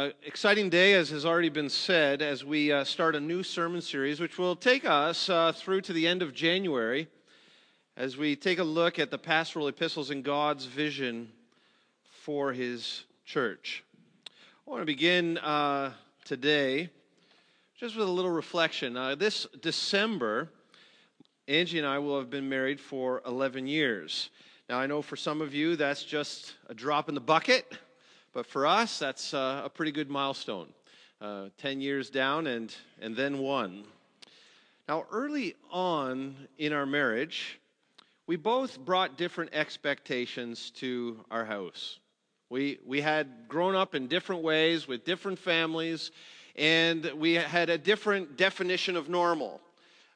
Uh, exciting day, as has already been said, as we uh, start a new sermon series, which will take us uh, through to the end of January as we take a look at the pastoral epistles and God's vision for His church. I want to begin uh, today just with a little reflection. Uh, this December, Angie and I will have been married for 11 years. Now, I know for some of you that's just a drop in the bucket. But for us, that's uh, a pretty good milestone. Uh, 10 years down and, and then one. Now, early on in our marriage, we both brought different expectations to our house. We, we had grown up in different ways with different families, and we had a different definition of normal,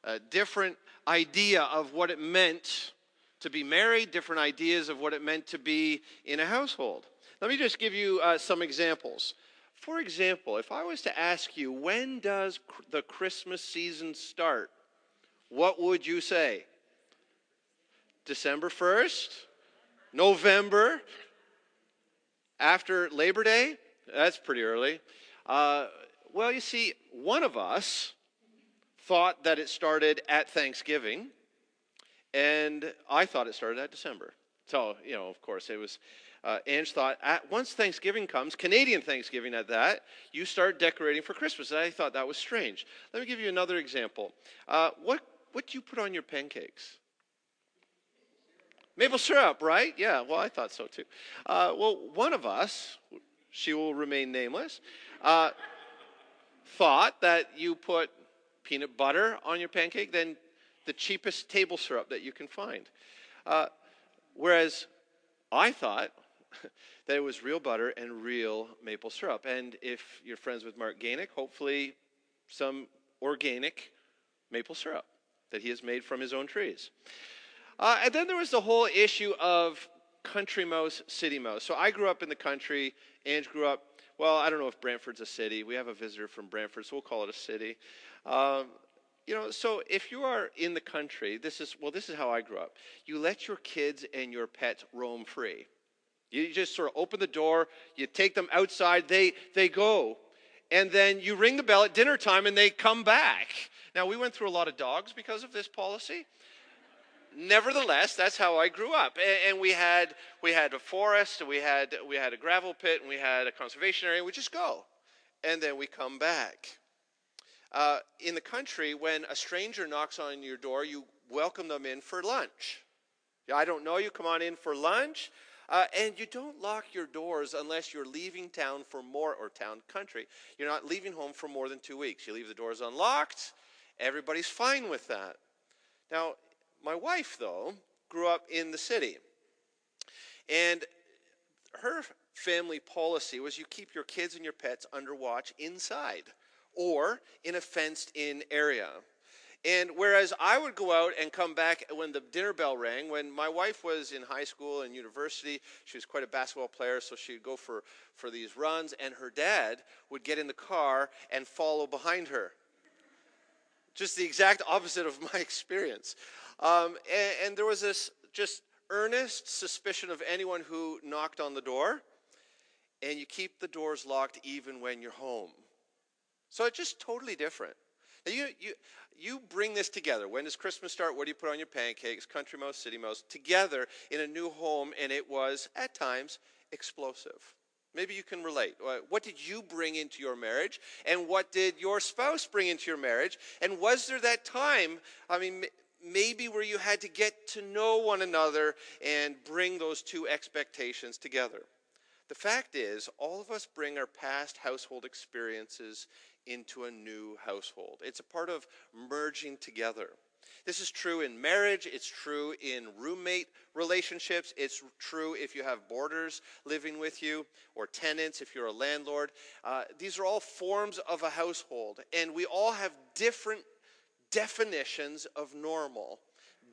a different idea of what it meant to be married, different ideas of what it meant to be in a household. Let me just give you uh, some examples. For example, if I was to ask you, when does the Christmas season start? What would you say? December 1st? November? After Labor Day? That's pretty early. Uh, well, you see, one of us thought that it started at Thanksgiving, and I thought it started at December. So, you know, of course, it was uh, Ange thought, at, once Thanksgiving comes, Canadian Thanksgiving at that, you start decorating for Christmas. And I thought that was strange. Let me give you another example. Uh, what, what do you put on your pancakes? Maple syrup, right? Yeah, well, I thought so too. Uh, well, one of us, she will remain nameless, uh, thought that you put peanut butter on your pancake, then the cheapest table syrup that you can find. Uh, whereas I thought, that it was real butter and real maple syrup. And if you're friends with Mark Gainick, hopefully some organic maple syrup that he has made from his own trees. Uh, and then there was the whole issue of country mouse, city mouse. So I grew up in the country. Ange grew up, well, I don't know if Brantford's a city. We have a visitor from Brantford, so we'll call it a city. Um, you know, so if you are in the country, this is, well, this is how I grew up. You let your kids and your pets roam free. You just sort of open the door, you take them outside, they, they go. And then you ring the bell at dinner time and they come back. Now, we went through a lot of dogs because of this policy. Nevertheless, that's how I grew up. And, we had we had a forest, we had we had a gravel pit, and we had a conservation area. We just go, and then we come back. Uh, in the country, when a stranger knocks on your door, you welcome them in for lunch. I don't know you. Come on in for lunch. Uh, and you don't lock your doors unless you're leaving town for more, or town, country. You're not leaving home for more than two weeks. You leave the doors unlocked. Everybody's fine with that. Now, my wife, though, grew up in the city. And her family policy was you keep your kids and your pets under watch inside or in a fenced in area. And whereas I would go out and come back when the dinner bell rang, when my wife was in high school and university, she was quite a basketball player, so she'd go for, for these runs, and her dad would get in the car and follow behind her. Just the exact opposite of my experience. Um, and, and there was this just earnest suspicion of anyone who knocked on the door, and you keep the doors locked even when you're home. So it's just totally different. Now you, you, you bring this together. When does Christmas start? What do you put on your pancakes? Country mouse, city mouse, together in a new home, and it was at times explosive. Maybe you can relate. What did you bring into your marriage? And what did your spouse bring into your marriage? And was there that time, I mean, maybe where you had to get to know one another and bring those two expectations together? The fact is, all of us bring our past household experiences into a new household. It's a part of merging together. This is true in marriage, it's true in roommate relationships, it's true if you have boarders living with you or tenants if you're a landlord. Uh, these are all forms of a household, and we all have different definitions of normal,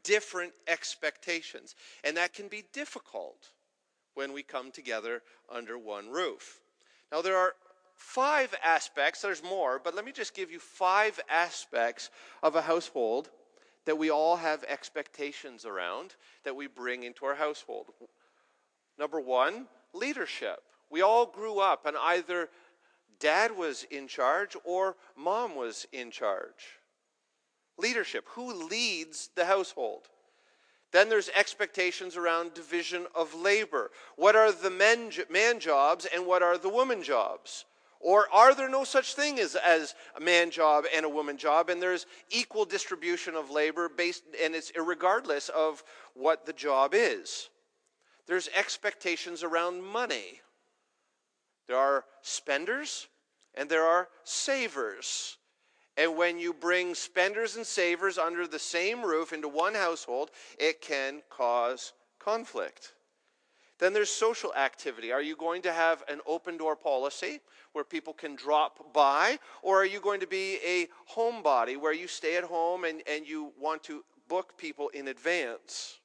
different expectations, and that can be difficult when we come together under one roof. Now, there are five aspects, there's more, but let me just give you five aspects of a household that we all have expectations around that we bring into our household. Number one, leadership. We all grew up and either dad was in charge or mom was in charge. Leadership who leads the household? Then there's expectations around division of labor. What are the men, man jobs and what are the woman jobs? Or are there no such thing as, as a man job and a woman job, and there's equal distribution of labor based, and it's regardless of what the job is? There's expectations around money. There are spenders and there are savers. And when you bring spenders and savers under the same roof into one household, it can cause conflict. Then there's social activity. Are you going to have an open door policy where people can drop by? Or are you going to be a homebody where you stay at home and, and you want to book people in advance?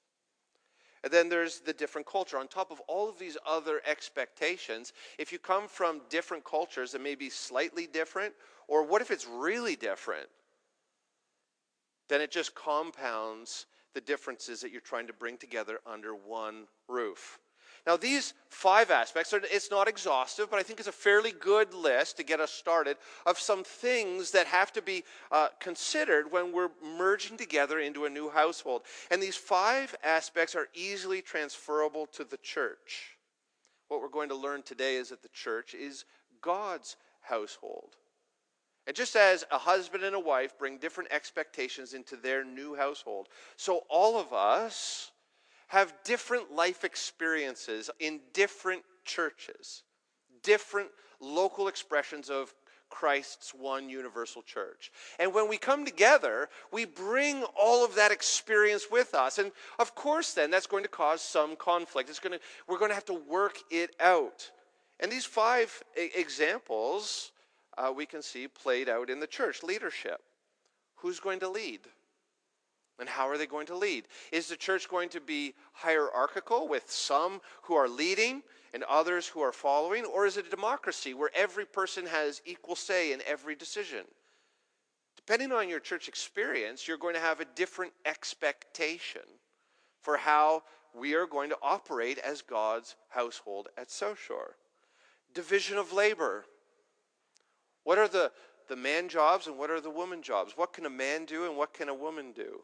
And then there's the different culture. On top of all of these other expectations, if you come from different cultures that may be slightly different, or what if it's really different? Then it just compounds the differences that you're trying to bring together under one roof. Now, these five aspects, it's not exhaustive, but I think it's a fairly good list to get us started of some things that have to be uh, considered when we're merging together into a new household. And these five aspects are easily transferable to the church. What we're going to learn today is that the church is God's household. And just as a husband and a wife bring different expectations into their new household, so all of us have different life experiences in different churches, different local expressions of Christ's one universal church. And when we come together, we bring all of that experience with us. And of course, then, that's going to cause some conflict. It's going to, we're going to have to work it out. And these five examples uh, we can see played out in the church leadership. Who's going to lead? And how are they going to lead? Is the church going to be hierarchical with some who are leading and others who are following? Or is it a democracy where every person has equal say in every decision? Depending on your church experience, you're going to have a different expectation for how we are going to operate as God's household at South. Division of labor. What are the, the man jobs and what are the woman jobs? What can a man do and what can a woman do?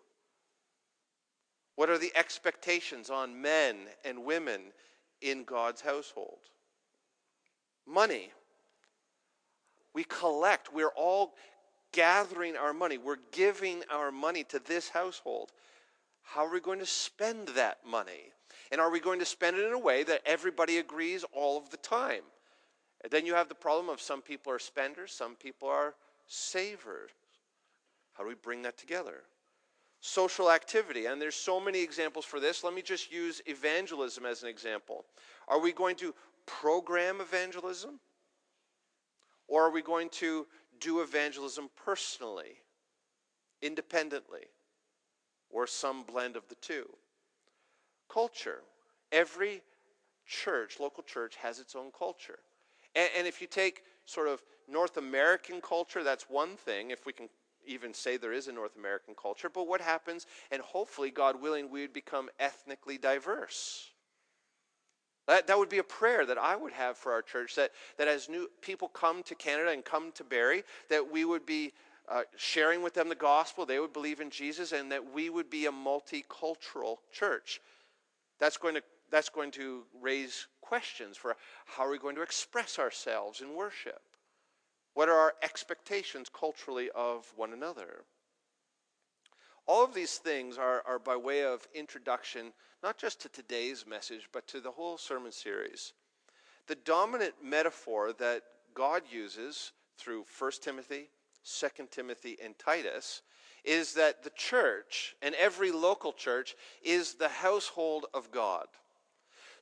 What are the expectations on men and women in God's household? Money. We collect, we're all gathering our money, we're giving our money to this household. How are we going to spend that money? And are we going to spend it in a way that everybody agrees all of the time? And then you have the problem of some people are spenders, some people are savers. How do we bring that together? Social activity. And there's so many examples for this. Let me just use evangelism as an example. Are we going to program evangelism? Or are we going to do evangelism personally, independently, or some blend of the two? Culture. Every church, local church, has its own culture. And, and if you take sort of North American culture, that's one thing, if we can even say there is a North American culture, but what happens, and hopefully, God willing, we would become ethnically diverse. That, that would be a prayer that I would have for our church that, that as new people come to Canada and come to Barrie, that we would be uh, sharing with them the gospel, they would believe in Jesus, and that we would be a multicultural church. That's going to, that's going to raise questions for how are we going to express ourselves in worship? What are our expectations culturally of one another? All of these things are, are by way of introduction, not just to today's message, but to the whole sermon series. The dominant metaphor that God uses through 1 Timothy, 2 Timothy, and Titus is that the church, and every local church, is the household of God.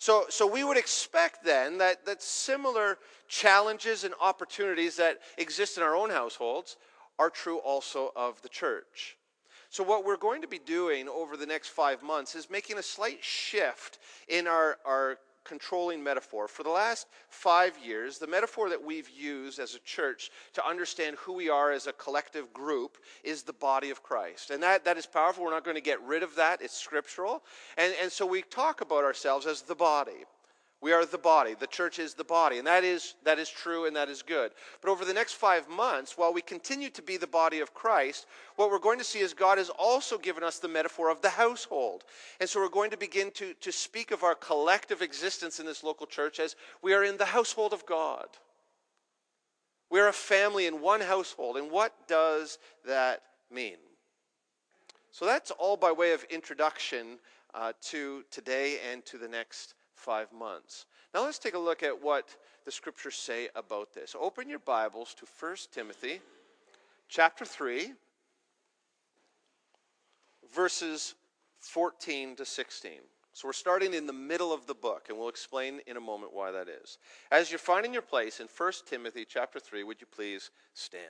So, so we would expect then that, that similar challenges and opportunities that exist in our own households are true also of the church. So, what we're going to be doing over the next five months is making a slight shift in our, our controlling metaphor. For the last five years, the metaphor that we've used as a church to understand who we are as a collective group is the body of Christ. And that, that is powerful. We're not going to get rid of that, it's scriptural. And, and so we talk about ourselves as the body. We are the body. The church is the body. And that is, that is true and that is good. But over the next five months, while we continue to be the body of Christ, what we're going to see is God has also given us the metaphor of the household. And so we're going to begin to, to speak of our collective existence in this local church as we are in the household of God. We're a family in one household. And what does that mean? So that's all by way of introduction uh, to today and to the next five months. Now let's take a look at what the scriptures say about this. Open your Bibles to 1 Timothy chapter 3, verses 14 to 16. So we're starting in the middle of the book, and we'll explain in a moment why that is. As you're finding your place in 1 Timothy chapter 3, would you please stand?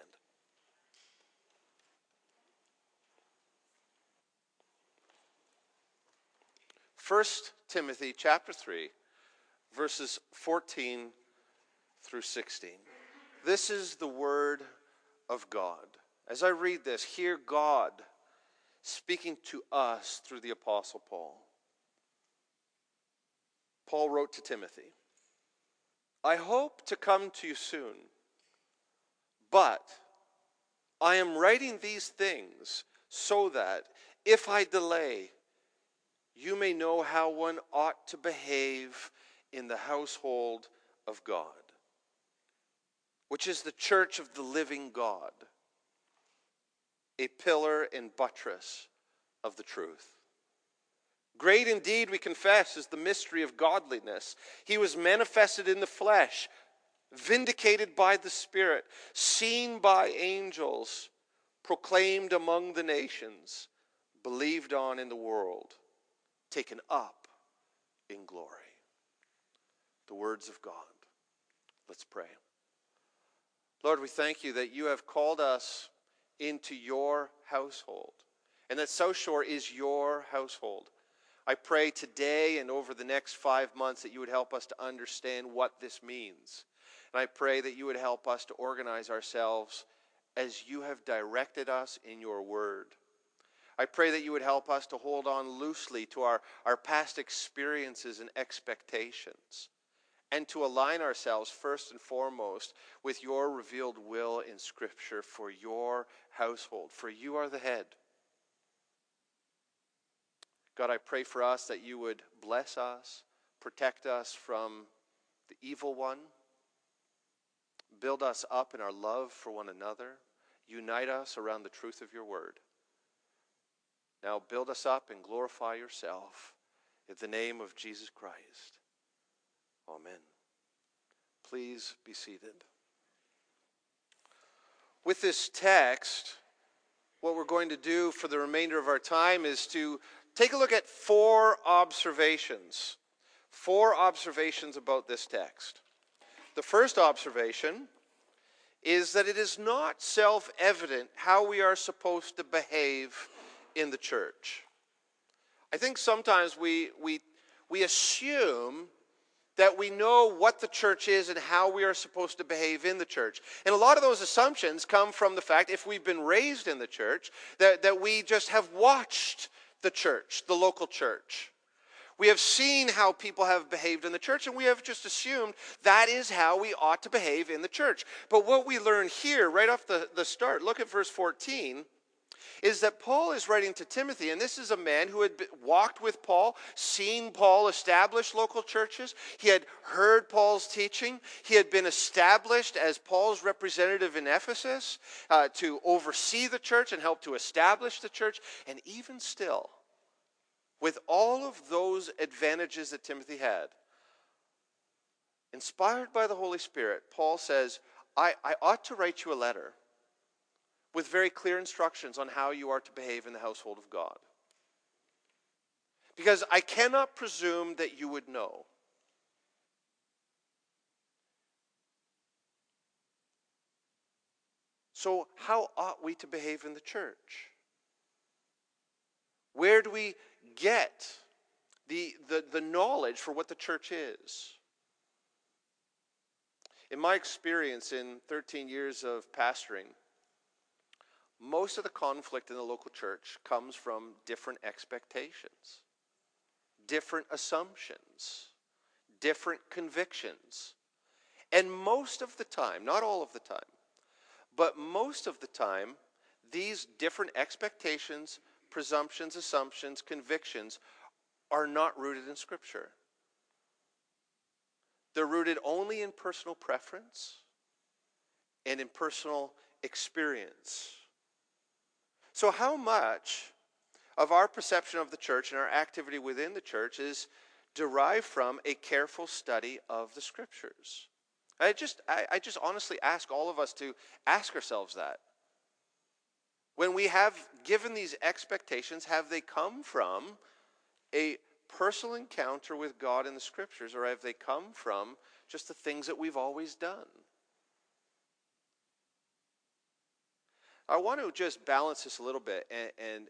1 Timothy chapter 3, verses 14 through 16. This is the word of God. As I read this, hear God speaking to us through the Apostle Paul. Paul wrote to Timothy I hope to come to you soon, but I am writing these things so that if I delay, you may know how one ought to behave in the household of God, which is the church of the living God, a pillar and buttress of the truth. Great indeed, we confess, is the mystery of godliness. He was manifested in the flesh, vindicated by the Spirit, seen by angels, proclaimed among the nations, believed on in the world taken up in glory. The words of God. Let's pray. Lord, we thank you that you have called us into your household and that South Shore is your household. I pray today and over the next five months that you would help us to understand what this means. And I pray that you would help us to organize ourselves as you have directed us in your word. I pray that you would help us to hold on loosely to our, our past experiences and expectations and to align ourselves first and foremost with your revealed will in Scripture for your household, for you are the head. God, I pray for us that you would bless us, protect us from the evil one, build us up in our love for one another, unite us around the truth of your word. Now build us up and glorify yourself in the name of Jesus Christ. Amen. Please be seated. With this text, what we're going to do for the remainder of our time is to take a look at four observations. Four observations about this text. The first observation is that it is not self evident how we are supposed to behave in the church. I think sometimes we, we, we assume that we know what the church is and how we are supposed to behave in the church. And a lot of those assumptions come from the fact, if we've been raised in the church, that, that we just have watched the church, the local church. We have seen how people have behaved in the church, and we have just assumed that is how we ought to behave in the church. But what we learn here, right off the, the start, look at verse 14 is that Paul is writing to Timothy, and this is a man who had walked with Paul, seen Paul establish local churches. He had heard Paul's teaching. He had been established as Paul's representative in Ephesus uh, to oversee the church and help to establish the church. And even still, with all of those advantages that Timothy had, inspired by the Holy Spirit, Paul says, I, I ought to write you a letter with very clear instructions on how you are to behave in the household of God. Because I cannot presume that you would know. So, how ought we to behave in the church? Where do we get the, the, the knowledge for what the church is? In my experience in 13 years of pastoring, most of the conflict in the local church comes from different expectations, different assumptions, different convictions. And most of the time, not all of the time, but most of the time, these different expectations, presumptions, assumptions, convictions are not rooted in Scripture. They're rooted only in personal preference and in personal experience. So, how much of our perception of the church and our activity within the church is derived from a careful study of the scriptures? I just, I, I just honestly ask all of us to ask ourselves that. When we have given these expectations, have they come from a personal encounter with God in the scriptures, or have they come from just the things that we've always done? I want to just balance this a little bit and, and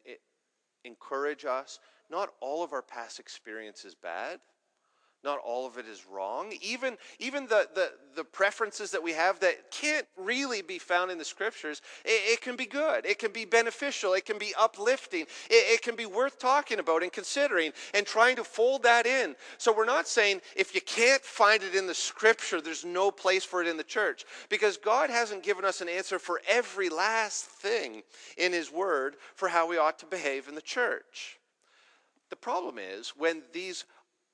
encourage us. Not all of our past experience is bad. Not all of it is wrong. Even, even the, the, the preferences that we have that can't really be found in the scriptures, it, it can be good. It can be beneficial. It can be uplifting. It, it can be worth talking about and considering and trying to fold that in. So we're not saying if you can't find it in the scripture, there's no place for it in the church. Because God hasn't given us an answer for every last thing in His Word for how we ought to behave in the church. The problem is when these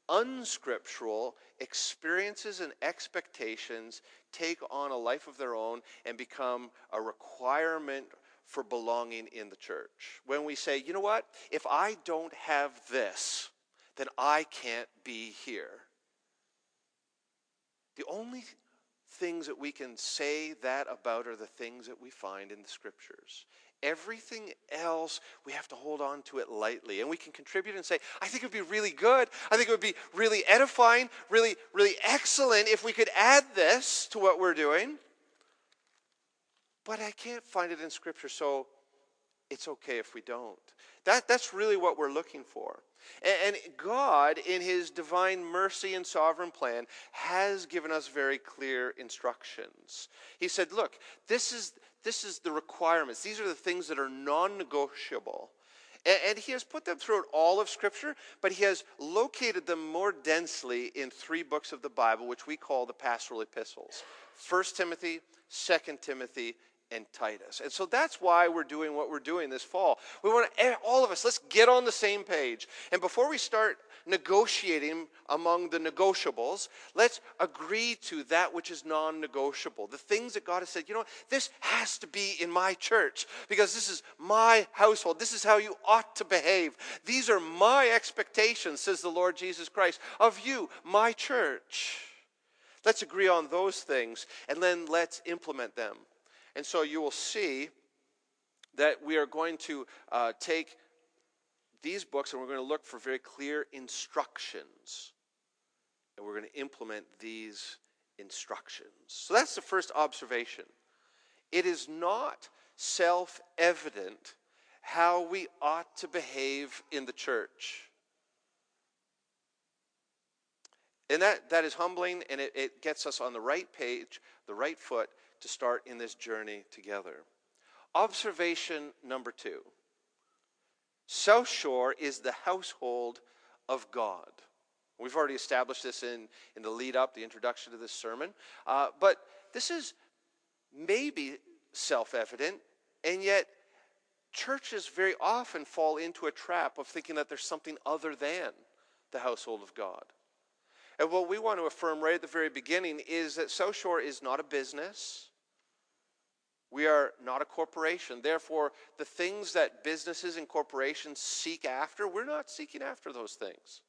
unscriptural experiences and expectations take on a life of their own and become a requirement for belonging in the church. When we say, you know what, if I don't have this, then I can't be here. The only things that we can say that about are the things that we find in the scriptures. Everything else, we have to hold on to it lightly. And we can contribute and say, I think it would be really good. I think it would be really edifying, really, really excellent if we could add this to what we're doing. But I can't find it in Scripture, so it's okay if we don't. That, that's really what we're looking for. And, and God, in His divine mercy and sovereign plan, has given us very clear instructions. He said, Look, this is, this is the requirements. These are the things that are non negotiable. And, and he has put them throughout all of Scripture, but he has located them more densely in three books of the Bible, which we call the pastoral epistles 1 Timothy, 2 Timothy, and Titus. And so that's why we're doing what we're doing this fall. We want to, all of us, let's get on the same page. And before we start negotiating among the negotiables, let's agree to that which is non negotiable. The things that God has said, you know, this has to be in my church because this is my household. This is how you ought to behave. These are my expectations, says the Lord Jesus Christ, of you, my church. Let's agree on those things and then let's implement them. And so you will see that we are going to uh, take these books and we're going to look for very clear instructions. And we're going to implement these instructions. So that's the first observation. It is not self evident how we ought to behave in the church. And that, that is humbling and it, it gets us on the right page, the right foot to start in this journey together. Observation number two South Shore is the household of God. We've already established this in, in the lead up, the introduction to this sermon. Uh, but this is maybe self evident, and yet churches very often fall into a trap of thinking that there's something other than the household of God. And what we want to affirm right at the very beginning is that South is not a business. We are not a corporation. Therefore, the things that businesses and corporations seek after, we're not seeking after those things.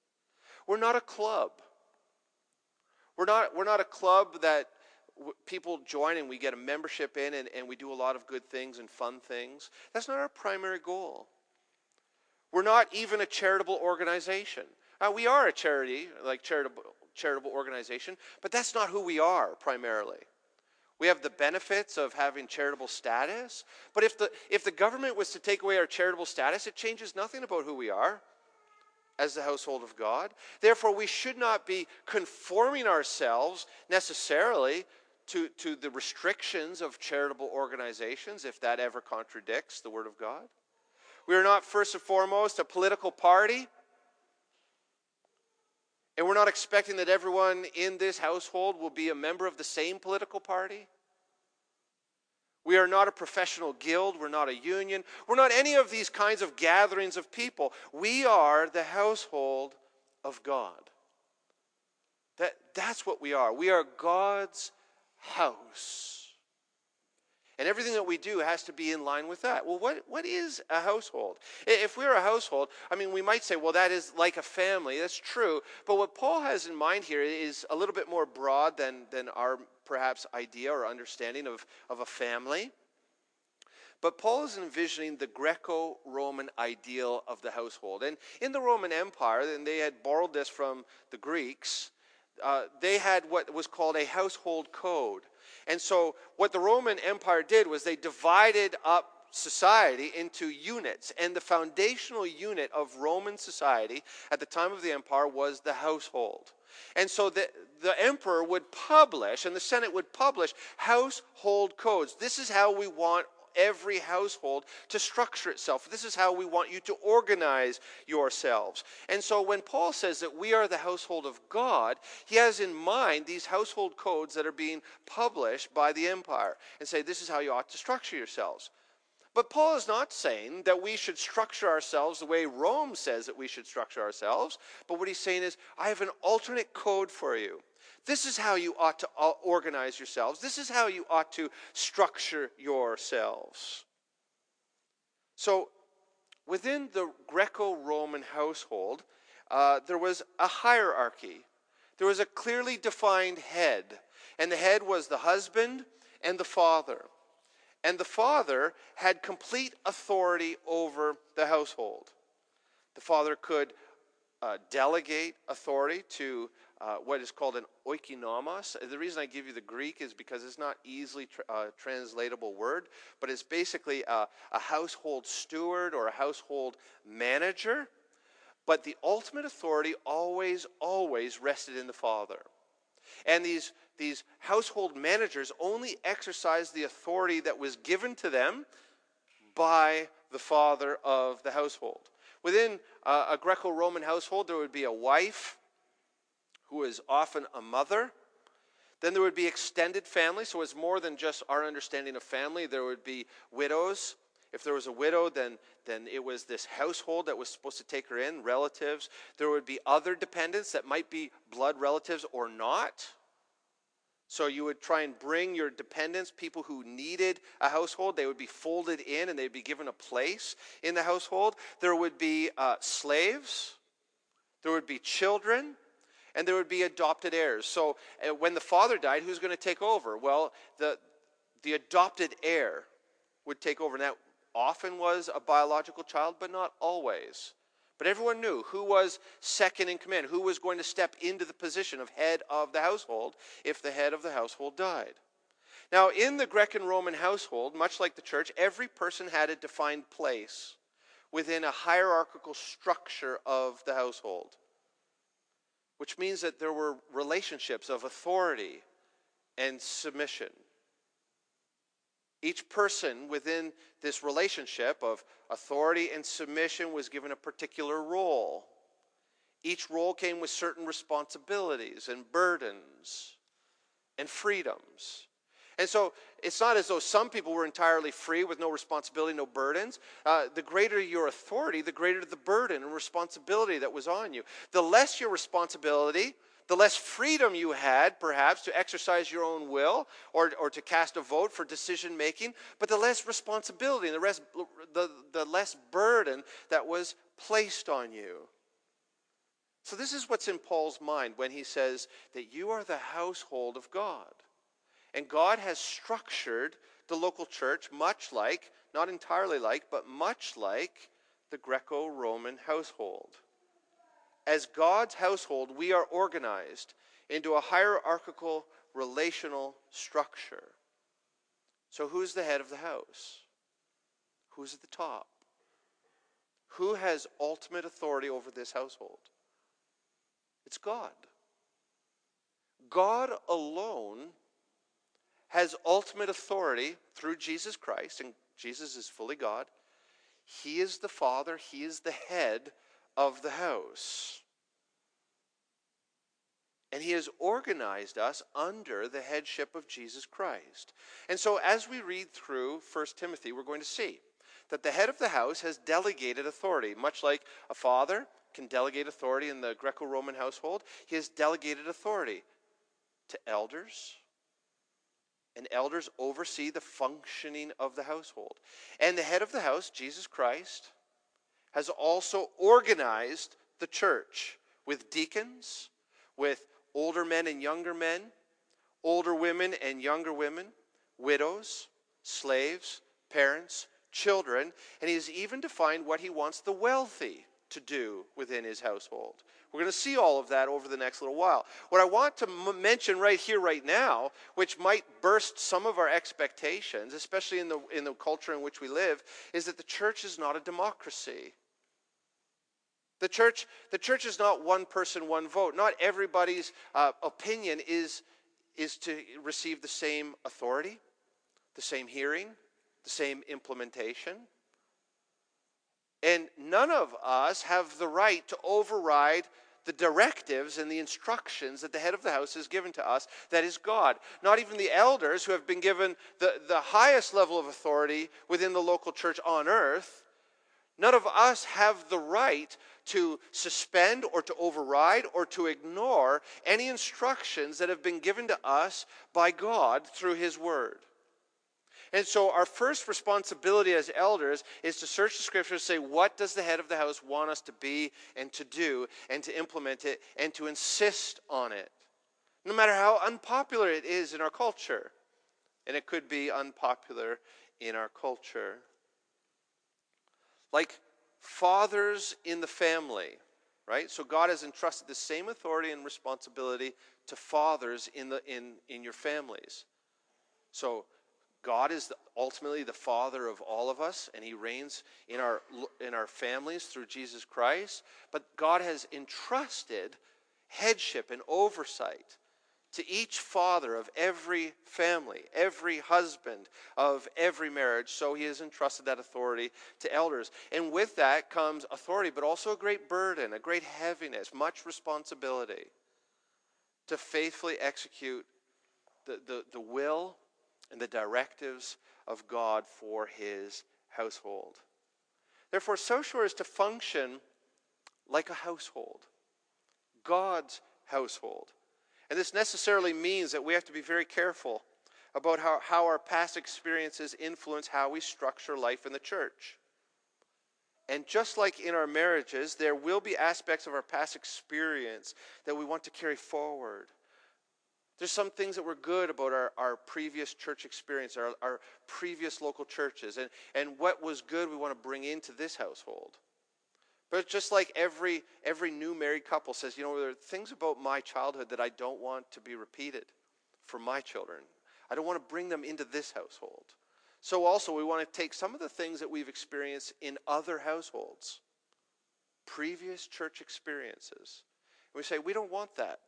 We're not a club. We're not, we're not a club that w- people join and we get a membership in and, and we do a lot of good things and fun things. That's not our primary goal. We're not even a charitable organization. Uh, we are a charity, like charitable, charitable organization, but that's not who we are primarily. We have the benefits of having charitable status, but if the, if the government was to take away our charitable status, it changes nothing about who we are as the household of God. Therefore, we should not be conforming ourselves necessarily to, to the restrictions of charitable organizations, if that ever contradicts the Word of God. We are not, first and foremost, a political party And we're not expecting that everyone in this household will be a member of the same political party. We are not a professional guild. We're not a union. We're not any of these kinds of gatherings of people. We are the household of God. That, that's what we are. We are God's house. And everything that we do has to be in line with that. Well, what, what is a household? If we're a household, I mean, we might say, well, that is like a family. That's true. But what Paul has in mind here is a little bit more broad than, than our perhaps idea or understanding of, of a family. But Paul is envisioning the Greco Roman ideal of the household. And in the Roman Empire, and they had borrowed this from the Greeks, uh, they had what was called a household code. And so, what the Roman Empire did was they divided up society into units. And the foundational unit of Roman society at the time of the empire was the household. And so the, the emperor would publish, and the Senate would publish household codes. This is how we want every household to structure itself. This is how we want you to organize yourselves. And so when Paul says that we are the household of God, he has in mind these household codes that are being published by the empire and say this is how you ought to structure yourselves. But Paul is not saying that we should structure ourselves the way Rome says that we should structure ourselves. But what he's saying is, I have an alternate code for you. This is how you ought to organize yourselves. This is how you ought to structure yourselves. So, within the Greco Roman household, uh, there was a hierarchy. There was a clearly defined head, and the head was the husband and the father. And the father had complete authority over the household. The father could uh, delegate authority to uh, what is called an oikonomos. The reason I give you the Greek is because it's not easily tra- uh, translatable word, but it's basically a, a household steward or a household manager. But the ultimate authority always, always rested in the father. And these, these household managers only exercised the authority that was given to them by the father of the household. Within uh, a Greco Roman household, there would be a wife who is often a mother. Then there would be extended family, so it's more than just our understanding of family. There would be widows. If there was a widow, then, then it was this household that was supposed to take her in, relatives. There would be other dependents that might be blood relatives or not. So you would try and bring your dependents, people who needed a household, they would be folded in and they'd be given a place in the household. There would be uh, slaves, there would be children, and there would be adopted heirs. So uh, when the father died, who's going to take over? Well, the, the adopted heir would take over. And that often was a biological child, but not always. But everyone knew who was second in command, who was going to step into the position of head of the household if the head of the household died. Now, in the Greco Roman household, much like the church, every person had a defined place within a hierarchical structure of the household, which means that there were relationships of authority and submission. Each person within this relationship of authority and submission was given a particular role. Each role came with certain responsibilities and burdens and freedoms. And so it's not as though some people were entirely free with no responsibility, no burdens. Uh, the greater your authority, the greater the burden and responsibility that was on you. The less your responsibility, the less freedom you had, perhaps, to exercise your own will or, or to cast a vote for decision making, but the less responsibility and the, rest, the, the less burden that was placed on you. So, this is what's in Paul's mind when he says that you are the household of God. And God has structured the local church much like, not entirely like, but much like the Greco Roman household as God's household, we are organized into a hierarchical relational structure. So, who's the head of the house? Who's at the top? Who has ultimate authority over this household? It's God. God alone has ultimate authority through Jesus Christ, and Jesus is fully God. He is the Father, He is the head of the house. And he has organized us under the headship of Jesus Christ. And so, as we read through 1 Timothy, we're going to see that the head of the house has delegated authority, much like a father can delegate authority in the Greco Roman household. He has delegated authority to elders, and elders oversee the functioning of the household. And the head of the house, Jesus Christ, has also organized the church with deacons, with older men and younger men, older women and younger women, widows, slaves, parents, children, and he has even defined what he wants the wealthy to do within his household. We're going to see all of that over the next little while. What I want to m- mention right here, right now, which might burst some of our expectations, especially in the, in the culture in which we live, is that the church is not a democracy. The church, the church is not one person, one vote. Not everybody's uh, opinion is, is to receive the same authority, the same hearing, the same implementation. And none of us have the right to override the directives and the instructions that the head of the house has given to us, that is God. Not even the elders who have been given the, the highest level of authority within the local church on earth. None of us have the right to suspend or to override or to ignore any instructions that have been given to us by God through His Word. And so, our first responsibility as elders is to search the scriptures, and say, what does the head of the house want us to be and to do, and to implement it, and to insist on it, no matter how unpopular it is in our culture. And it could be unpopular in our culture. Like fathers in the family, right? So, God has entrusted the same authority and responsibility to fathers in, the, in, in your families. So, God is the, ultimately the Father of all of us, and He reigns in our, in our families through Jesus Christ. But God has entrusted headship and oversight to each father of every family, every husband of every marriage. So He has entrusted that authority to elders. And with that comes authority, but also a great burden, a great heaviness, much responsibility to faithfully execute the, the, the will and the directives of God for his household. Therefore, South is to function like a household, God's household. And this necessarily means that we have to be very careful about how, how our past experiences influence how we structure life in the church. And just like in our marriages, there will be aspects of our past experience that we want to carry forward. There's some things that were good about our, our previous church experience, our, our previous local churches. And, and what was good, we want to bring into this household. But just like every, every new married couple says, you know, there are things about my childhood that I don't want to be repeated for my children. I don't want to bring them into this household. So, also, we want to take some of the things that we've experienced in other households, previous church experiences, and we say, we don't want that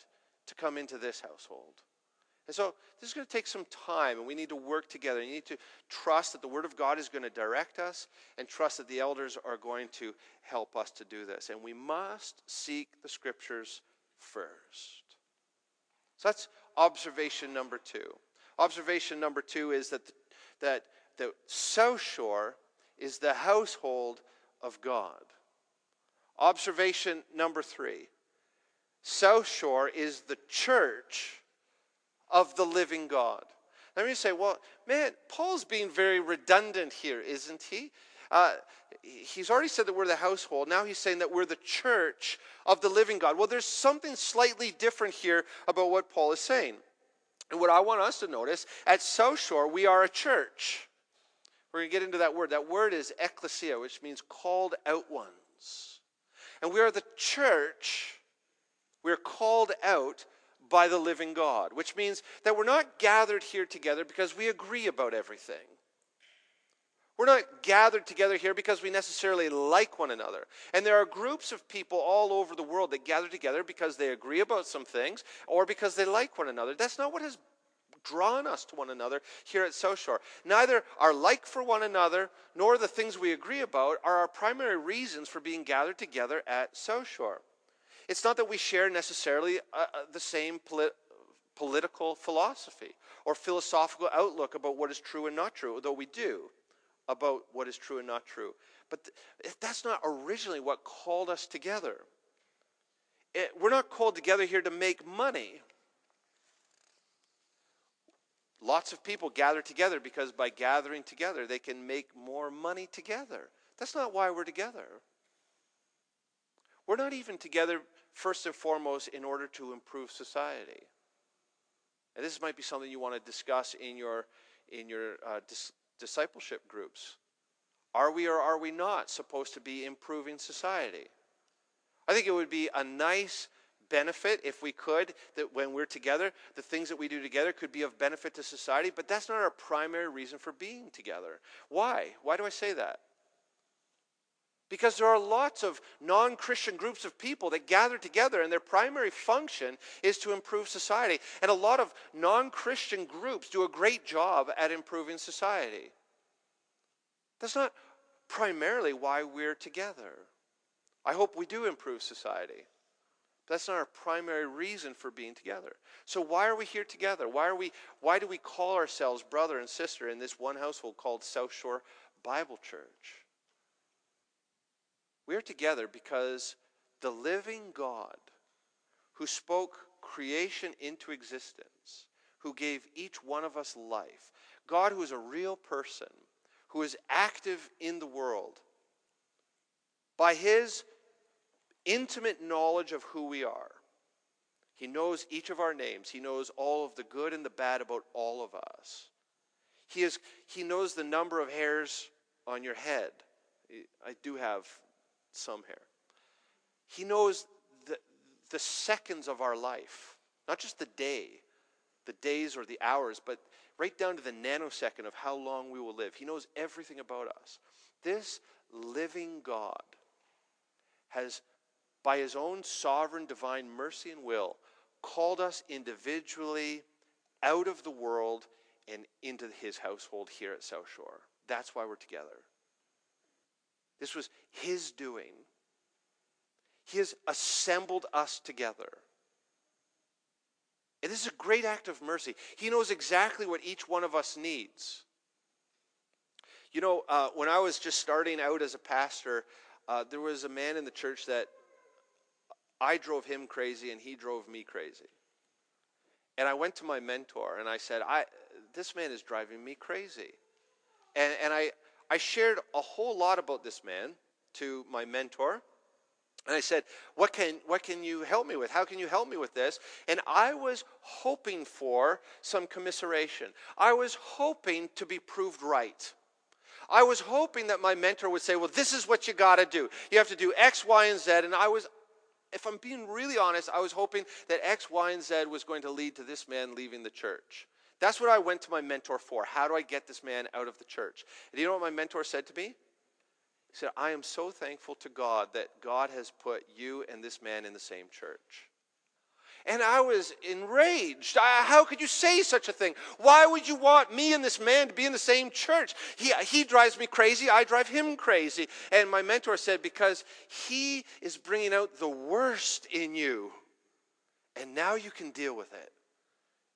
to come into this household. And so this is going to take some time, and we need to work together. You need to trust that the Word of God is going to direct us, and trust that the elders are going to help us to do this. And we must seek the Scriptures first. So that's observation number two. Observation number two is that the, that the South Shore is the household of God. Observation number three South Shore is the church of the living God. Let me say, well, man, Paul's being very redundant here, isn't he? Uh, he's already said that we're the household. Now he's saying that we're the church of the living God. Well, there's something slightly different here about what Paul is saying. And what I want us to notice at South Shore, we are a church. We're going to get into that word. That word is ecclesia, which means called out ones. And we are the church we're called out by the living God, which means that we're not gathered here together because we agree about everything. We're not gathered together here because we necessarily like one another. And there are groups of people all over the world that gather together because they agree about some things or because they like one another. That's not what has drawn us to one another here at South Shore. Neither our like for one another nor the things we agree about are our primary reasons for being gathered together at South Shore. It's not that we share necessarily uh, uh, the same polit- political philosophy or philosophical outlook about what is true and not true, though we do about what is true and not true. But th- that's not originally what called us together. It, we're not called together here to make money. Lots of people gather together because by gathering together, they can make more money together. That's not why we're together. We're not even together, first and foremost, in order to improve society. And this might be something you want to discuss in your, in your uh, dis- discipleship groups. Are we or are we not supposed to be improving society? I think it would be a nice benefit if we could, that when we're together, the things that we do together could be of benefit to society, but that's not our primary reason for being together. Why? Why do I say that? Because there are lots of non Christian groups of people that gather together, and their primary function is to improve society. And a lot of non Christian groups do a great job at improving society. That's not primarily why we're together. I hope we do improve society. That's not our primary reason for being together. So why are we here together? Why are we why do we call ourselves brother and sister in this one household called South Shore Bible Church? We are together because the living God who spoke creation into existence, who gave each one of us life, God who is a real person, who is active in the world, by his intimate knowledge of who we are. He knows each of our names. He knows all of the good and the bad about all of us. He, is, he knows the number of hairs on your head. I do have some hair. He knows the, the seconds of our life, not just the day, the days or the hours, but right down to the nanosecond of how long we will live. He knows everything about us. This living God has by his own sovereign divine mercy and will, called us individually out of the world and into his household here at South Shore. That's why we're together. This was his doing. He has assembled us together. And this is a great act of mercy. He knows exactly what each one of us needs. You know, uh, when I was just starting out as a pastor, uh, there was a man in the church that I drove him crazy and he drove me crazy. And I went to my mentor and I said, I, This man is driving me crazy. And, and I, I shared a whole lot about this man to my mentor. And I said, what can, what can you help me with? How can you help me with this? And I was hoping for some commiseration. I was hoping to be proved right. I was hoping that my mentor would say, Well, this is what you got to do. You have to do X, Y, and Z. And I was if I'm being really honest, I was hoping that X, Y, and Z was going to lead to this man leaving the church. That's what I went to my mentor for. How do I get this man out of the church? And you know what my mentor said to me? He said, I am so thankful to God that God has put you and this man in the same church. And I was enraged. I, how could you say such a thing? Why would you want me and this man to be in the same church? He, he drives me crazy. I drive him crazy. And my mentor said, Because he is bringing out the worst in you. And now you can deal with it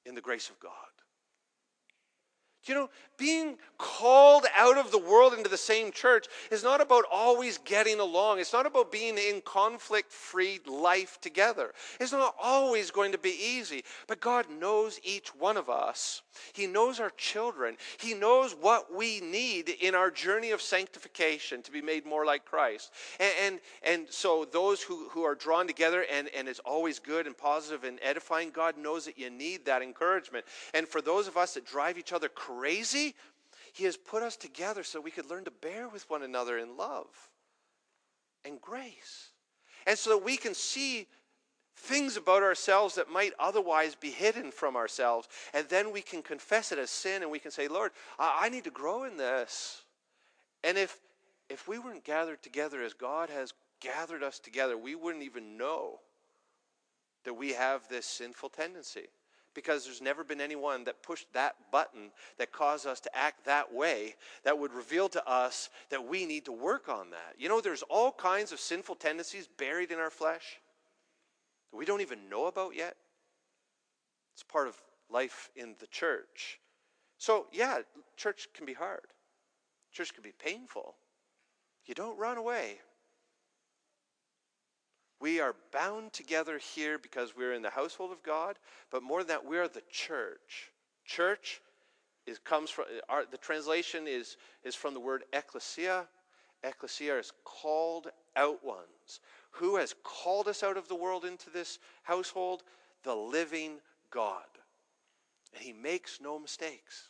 in the grace of God. You know, being called out of the world into the same church is not about always getting along. It's not about being in conflict free life together. It's not always going to be easy. But God knows each one of us. He knows our children. He knows what we need in our journey of sanctification to be made more like Christ. And, and, and so, those who, who are drawn together and, and it's always good and positive and edifying, God knows that you need that encouragement. And for those of us that drive each other crazy, crazy. He has put us together so we could learn to bear with one another in love and grace. And so that we can see things about ourselves that might otherwise be hidden from ourselves. And then we can confess it as sin and we can say, Lord, I, need to grow in this. And if, if we weren't gathered together as God has gathered us together, we wouldn't even know that we have this sinful tendency because there's never been anyone that pushed that button that caused us to act that way that would reveal to us that we need to work on that. You know, there's all kinds of sinful tendencies buried in our flesh. that we don't even know about yet. It's part of life in the church. So, yeah, church can be hard, church can be painful. You don't run away. We are bound together here because we're in the household of God, but more than that, we are the church. Church is, comes from, our, the translation is, is from the word ecclesia. Ecclesia is called out ones. Who has called us out of the world into this household? The living God. And he makes no mistakes.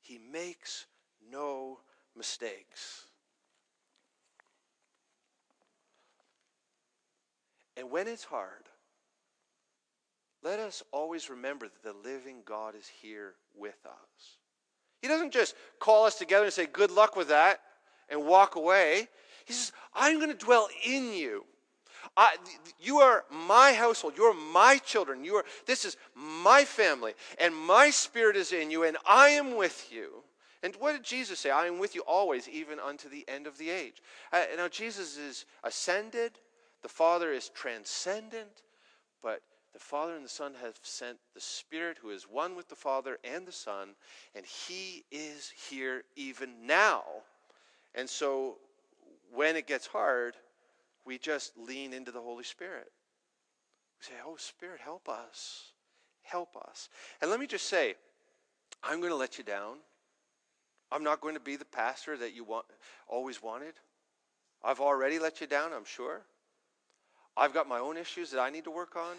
He makes no mistakes. And when it's hard, let us always remember that the living God is here with us. He doesn't just call us together and say, Good luck with that, and walk away. He says, I'm going to dwell in you. I, you are my household. You are my children. You are, this is my family, and my spirit is in you, and I am with you. And what did Jesus say? I am with you always, even unto the end of the age. Uh, now, Jesus is ascended, the Father is transcendent, but the Father and the Son have sent the Spirit who is one with the Father and the Son, and He is here even now. And so when it gets hard, we just lean into the Holy Spirit. We say, Oh, Spirit, help us. Help us. And let me just say, I'm going to let you down. I'm not going to be the pastor that you want, always wanted. I've already let you down, I'm sure. I've got my own issues that I need to work on.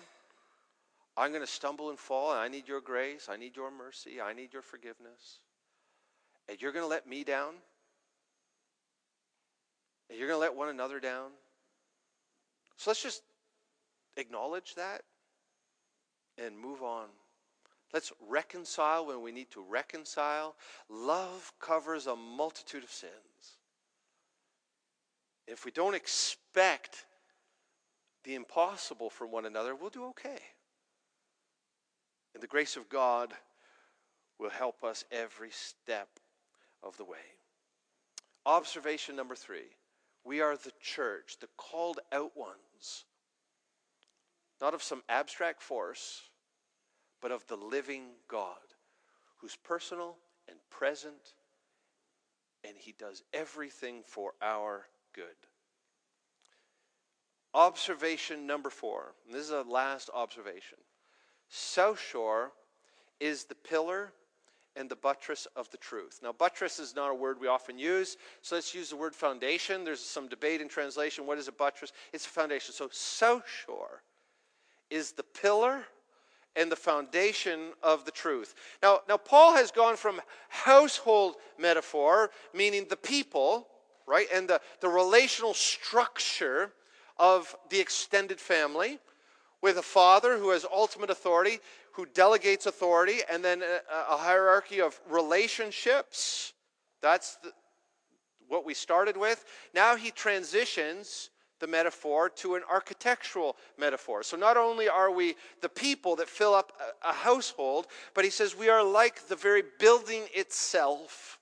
I'm going to stumble and fall, and I need your grace. I need your mercy. I need your forgiveness. And you're going to let me down? And you're going to let one another down? So let's just acknowledge that and move on. Let's reconcile when we need to reconcile. Love covers a multitude of sins. If we don't expect the impossible from one another, we'll do okay. And the grace of God will help us every step of the way. Observation number three we are the church, the called out ones, not of some abstract force, but of the living God who's personal and present, and he does everything for our good. Observation number four. this is a last observation. South Shore is the pillar and the buttress of the truth. Now, buttress is not a word we often use, so let's use the word foundation. There's some debate in translation. What is a buttress? It's a foundation. So, South Shore is the pillar and the foundation of the truth. Now, now Paul has gone from household metaphor, meaning the people, right, and the, the relational structure of the extended family with a father who has ultimate authority, who delegates authority, and then a, a hierarchy of relationships. That's the, what we started with. Now he transitions the metaphor to an architectural metaphor. So not only are we the people that fill up a, a household, but he says we are like the very building itself.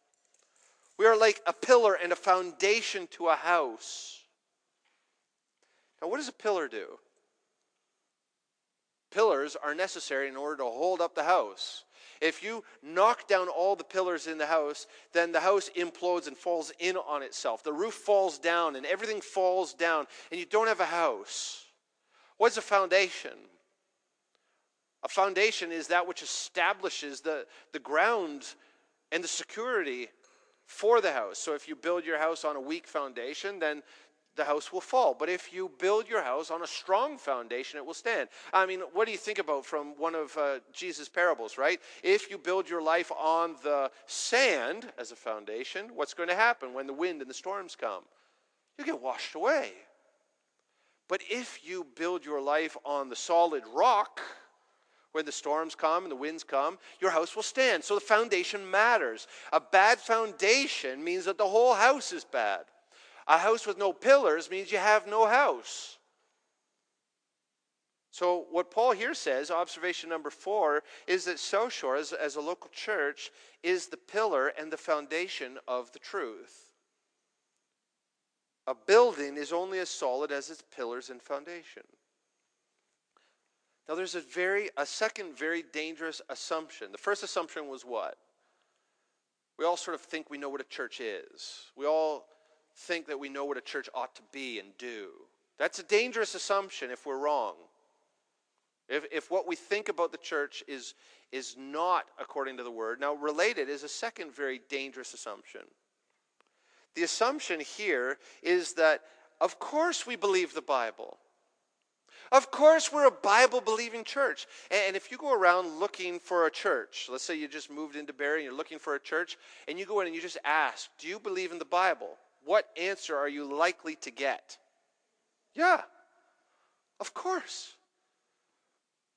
We are like a pillar and a foundation to a house. Now, what does a pillar do? Pillars are necessary in order to hold up the house. If you knock down all the pillars in the house, then the house implodes and falls in on itself. The roof falls down and everything falls down, and you don't have a house. What's a foundation? A foundation is that which establishes the, the ground and the security for the house. So if you build your house on a weak foundation, then the house will fall. But if you build your house on a strong foundation, it will stand. I mean, what do you think about from one of uh, Jesus' parables, right? If you build your life on the sand as a foundation, what's going to happen when the wind and the storms come? You get washed away. But if you build your life on the solid rock, when the storms come and the winds come, your house will stand. So the foundation matters. A bad foundation means that the whole house is bad. A house with no pillars means you have no house. So, what Paul here says, observation number four, is that South Shore, as, as a local church, is the pillar and the foundation of the truth. A building is only as solid as its pillars and foundation. Now, there's a very a second very dangerous assumption. The first assumption was what? We all sort of think we know what a church is. We all think that we know what a church ought to be and do. That's a dangerous assumption if we're wrong. If, if what we think about the church is, is not according to the word. Now, related is a second very dangerous assumption. The assumption here is that, of course, we believe the Bible. Of course, we're a Bible believing church. And if you go around looking for a church, let's say you just moved into Barrie and you're looking for a church, and you go in and you just ask, Do you believe in the Bible? What answer are you likely to get? Yeah, of course.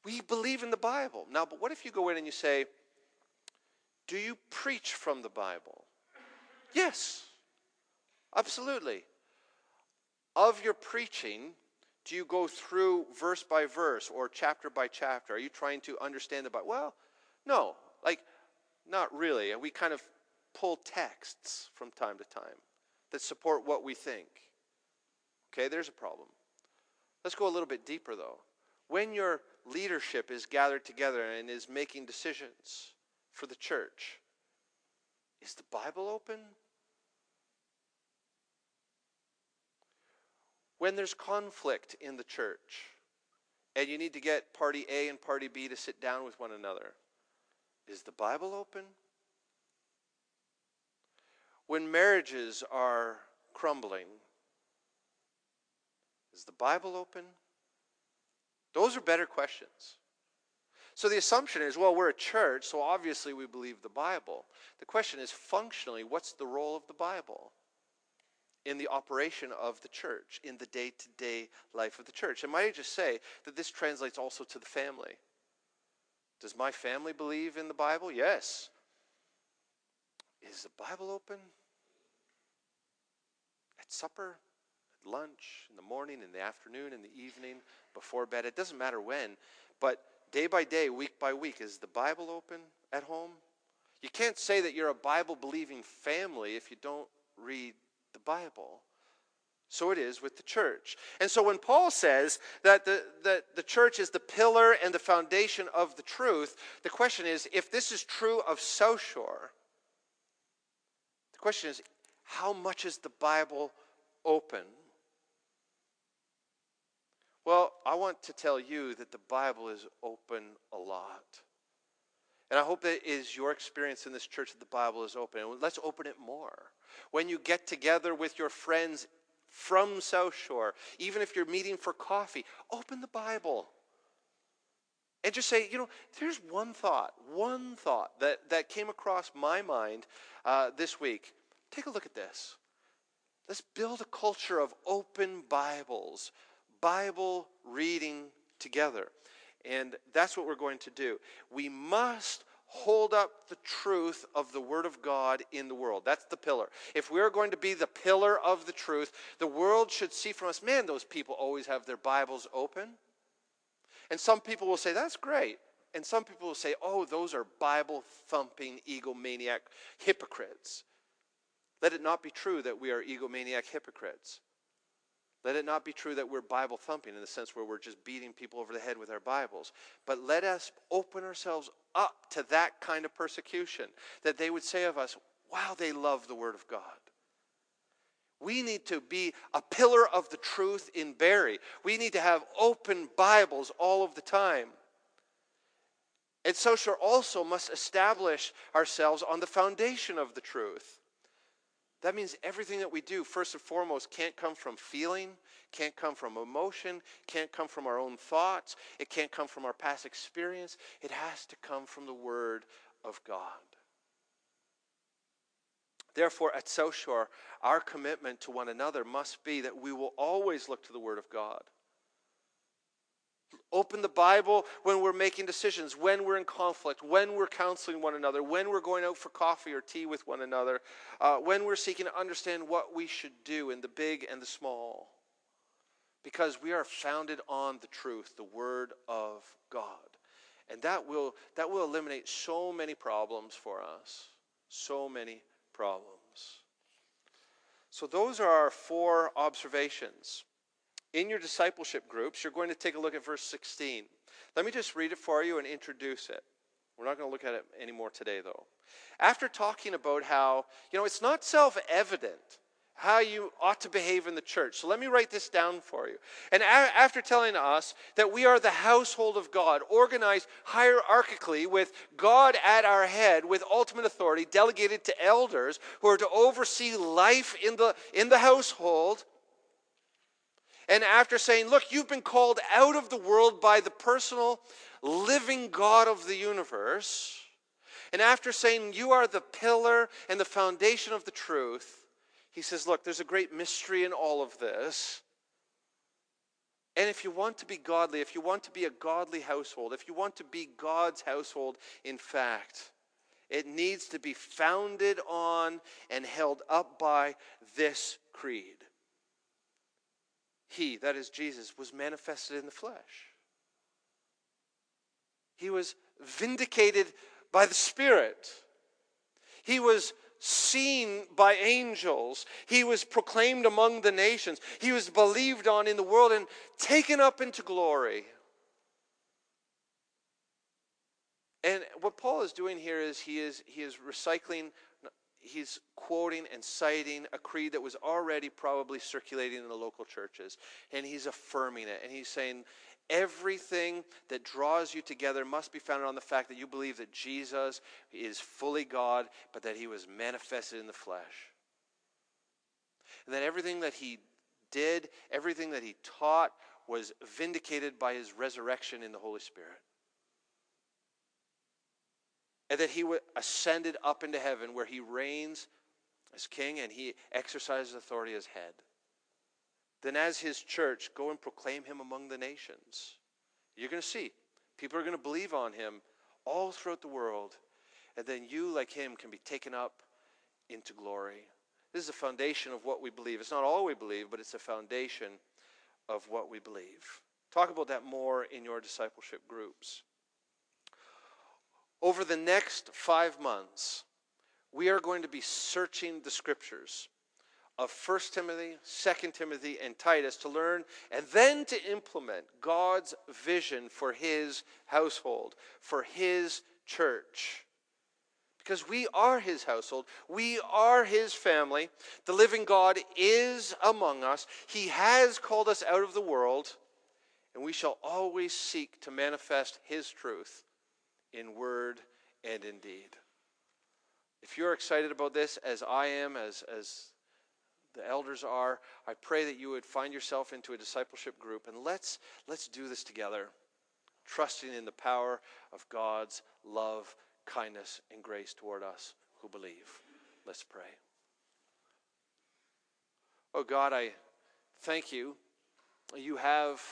We believe in the Bible. Now, but what if you go in and you say, Do you preach from the Bible? Yes, absolutely. Of your preaching, do you go through verse by verse or chapter by chapter? Are you trying to understand the Bible? Well, no, like, not really. We kind of pull texts from time to time that support what we think. Okay, there's a problem. Let's go a little bit deeper, though. When your leadership is gathered together and is making decisions for the church, is the Bible open? when there's conflict in the church and you need to get party A and party B to sit down with one another, is the Bible open? When marriages are crumbling, is the Bible open? Those are better questions. So the assumption is well, we're a church, so obviously we believe the Bible. The question is functionally, what's the role of the Bible? in the operation of the church, in the day to day life of the church. And might I just say that this translates also to the family? Does my family believe in the Bible? Yes. Is the Bible open? At supper, at lunch, in the morning, in the afternoon, in the evening, before bed. It doesn't matter when, but day by day, week by week, is the Bible open at home? You can't say that you're a Bible believing family if you don't read the Bible. So it is with the church. And so when Paul says that the, that the church is the pillar and the foundation of the truth, the question is if this is true of South question is how much is the Bible open? Well, I want to tell you that the Bible is open a lot. And I hope that is your experience in this church that the Bible is open. And let's open it more when you get together with your friends from South Shore, even if you're meeting for coffee, open the Bible. And just say, you know, there's one thought, one thought that, that came across my mind uh, this week. Take a look at this. Let's build a culture of open Bibles, Bible reading together. And that's what we're going to do. We must hold up the truth of the Word of God in the world. That's the pillar. If we're going to be the pillar of the truth, the world should see from us, man, those people always have their Bibles open. And some people will say, that's great. And some people will say, oh, those are Bible thumping, egomaniac hypocrites. Let it not be true that we are egomaniac hypocrites. Let it not be true that we're Bible thumping in the sense where we're just beating people over the head with our Bibles. But let us open ourselves up to that kind of persecution, that they would say of us, wow, they love the Word of God. We need to be a pillar of the truth in Barrie. We need to have open Bibles all of the time. And South Shore, also must establish ourselves on the foundation of the truth. That means everything that we do, first and foremost, can't come from feeling, can't come from emotion, can't come from our own thoughts, it can't come from our past experience. It has to come from the Word of God. Therefore, at South our commitment to one another must be that we will always look to the Word of God open the Bible when we're making decisions, when we're in conflict, when we're counseling one another, when we're going out for coffee or tea with one another, uh, when we're seeking to understand what we should do in the big and the small. Because we are founded on the truth, the Word of God. And that will, that will eliminate so many problems for us. So many problems. So, those are our four observations in your discipleship groups, you're going to take a look at verse 16. Let me just read it for you and introduce it. We're not going to look at it anymore today, though. After talking about how, you know, it's not self evident how you ought to behave in the church. So let me write this down for you. And a- after telling us that we are the household of God, organized hierarchically with God at our head, with ultimate authority delegated to elders who are to oversee life in the, in the household. And after saying, look, you've been called out of the world by the personal, living God of the universe. And after saying, you are the pillar and the foundation of the truth he says, Look, there's a great mystery in all of this. And if you want to be godly, if you want to be a godly household, if you want to be God's household, in fact, it needs to be founded on and held up by this creed. He, that is Jesus, was manifested in the flesh. He was vindicated by the Spirit. He was seen by angels. He was proclaimed among the nations. He was believed on in the world and taken up into glory. And what Paul is doing here is he is he is recycling he's quoting and citing a creed that was already probably circulating in the local churches and he's affirming it and he's saying Everything that draws you together must be founded on the fact that you believe that Jesus is fully God, but that he was manifested in the flesh. And that everything that he did, everything that he taught, was vindicated by his resurrection in the Holy Spirit. And that he ascended up into heaven where he reigns as king and he exercises authority as head then as his church, go and proclaim him among the nations. You're going to see. People are going to believe on him all throughout the world. And then you, like him, can be taken up into glory. This is a foundation of what we believe. It's not all we believe, but it's a foundation of what we believe. Talk about that more in your discipleship groups. Over the next five months, we are going to be searching the scriptures of 1 Timothy, 2 Timothy, and Titus to learn and then to implement God's vision for his household, for his church. Because we are his household, we are his family. The living God is among us. He has called us out of the world, and we shall always seek to manifest his truth in word and in deed. If you're excited about this, as I am, as, as the elders are. I pray that you would find yourself into a discipleship group and let's let's do this together, trusting in the power of God's love, kindness, and grace toward us who believe. Let's pray. Oh God, I thank you. You have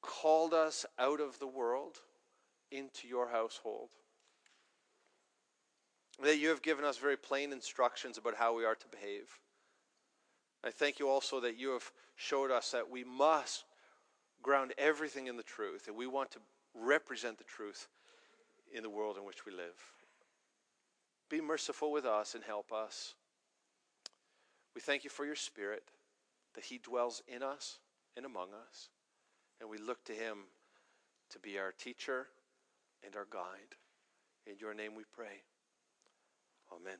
called us out of the world into your household. That you have given us very plain instructions about how we are to behave. I thank you also that you have showed us that we must ground everything in the truth, and we want to represent the truth in the world in which we live. Be merciful with us and help us. We thank you for your Spirit, that He dwells in us and among us, and we look to Him to be our teacher and our guide. In your name we pray. Amen.